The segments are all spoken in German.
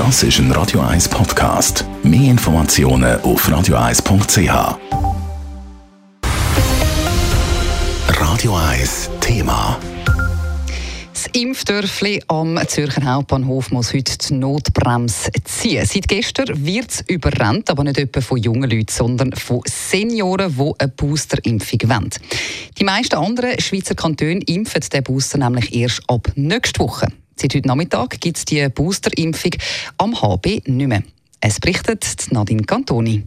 Das ist ein Radio 1 Podcast. Mehr Informationen auf radio1.ch. Radio 1 Thema. Das Impfdörfli am Zürcher Hauptbahnhof muss heute die Notbremse ziehen. Seit gestern wird es überrannt, aber nicht etwa von jungen Leuten, sondern von Senioren, die eine Boosterimpfung wollen. Die meisten anderen Schweizer Kantone impfen den Booster nämlich erst ab nächster Woche. Seit heute Nachmittag gibt es die Boosterimpfung am HB nicht mehr. Es berichtet Nadine Cantoni.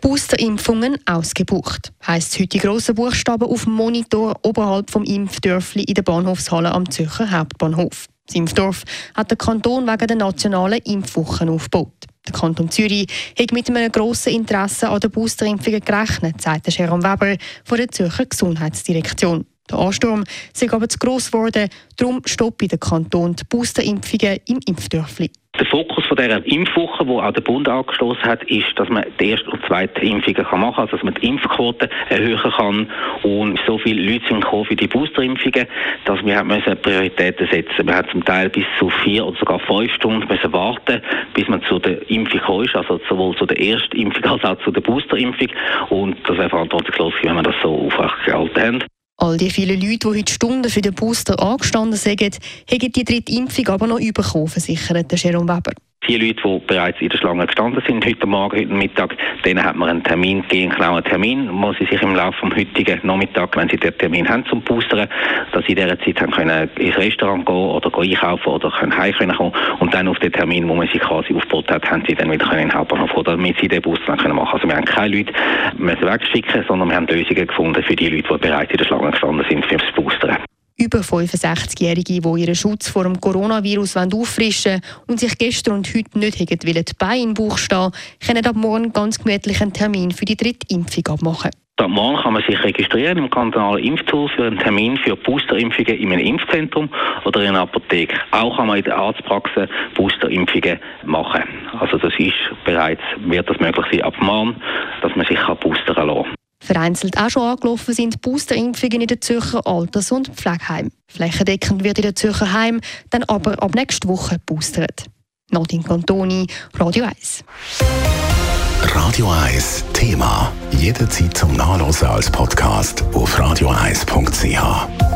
Boosterimpfungen ausgebucht, heisst heute die grossen Buchstaben auf dem Monitor oberhalb vom Impfdörfli in der Bahnhofshalle am Zürcher Hauptbahnhof. Das Impfdorf hat der Kanton wegen der nationalen Impfwochen aufgebaut. Der Kanton Zürich hat mit einem grossen Interesse an den Boosterimpfungen gerechnet, sagt Jerome Weber von der Zürcher Gesundheitsdirektion. Der Ansturm sei aber zu gross geworden, darum stoppt der Kanton die Boosterimpfungen im Impfdörfli. Der Fokus von dieser Impfwoche, wo auch der Bund angestoßen hat, ist, dass man die erste und zweite Impfungen machen kann, also dass man die Impfquote erhöhen kann. Und so viele Leute sind gekommen für die Boosterimpfungen, dass wir müssen Prioritäten setzen. Wir haben zum Teil bis zu vier oder sogar fünf Stunden müssen warten, bis man zu der Impfung kommt, also sowohl zu der ersten Impfung als auch zu der Boosterimpfung. Und das wäre verantwortungslos, wenn wir das so aufrechterhalten haben. All die vielen Leute, die heute Stunden für den Booster angestanden sind, haben die dritte Impfung aber noch bekommen, versichert Jerome Weber. Die Leute, die bereits in der Schlange gestanden sind, heute Morgen, heute Mittag, denen hat man einen Termin gegeben, einen Termin, wo sie sich im Laufe des heutigen Nachmittag, wenn sie den Termin haben zum Boostern, dass sie in dieser Zeit haben können ins Restaurant gehen oder gehen einkaufen oder können heim können kommen. Und dann auf den Termin, wo man sich quasi aufgebaut hat, haben sie dann wieder können in den Hauptbahnhof kommen, damit sie den Booster machen können Also wir haben keine Leute müssen wegschicken, sondern wir haben Lösungen gefunden für die Leute, die bereits in der Schlange gestanden sind für das über 65-Jährige, die ihren Schutz vor dem Coronavirus auffrischen wollen und sich gestern und heute nicht hätten die Beine im Bauch stehen, können ab morgen ganz gemütlich einen Termin für die dritte Impfung abmachen. Ab morgen kann man sich registrieren im kantonalen Impftool für einen Termin für Boosterimpfungen in einem Impfzentrum oder in einer Apotheke. Auch kann man in der Arztpraxis Boosterimpfungen machen. Also das ist bereits, wird das möglich sein ab morgen, dass man sich boostern kann. Vereinzelt auch schon angelaufen sind Boosterimpfungen in den Zürcher Alters- und Pflegeheimen. Flächendeckend wird in den Zürcher Heim dann aber ab nächster Woche boostert. Nadine Cantoni, Radio 1. Radio 1 Thema. Jederzeit zum Nachlesen als Podcast auf radio1.ch.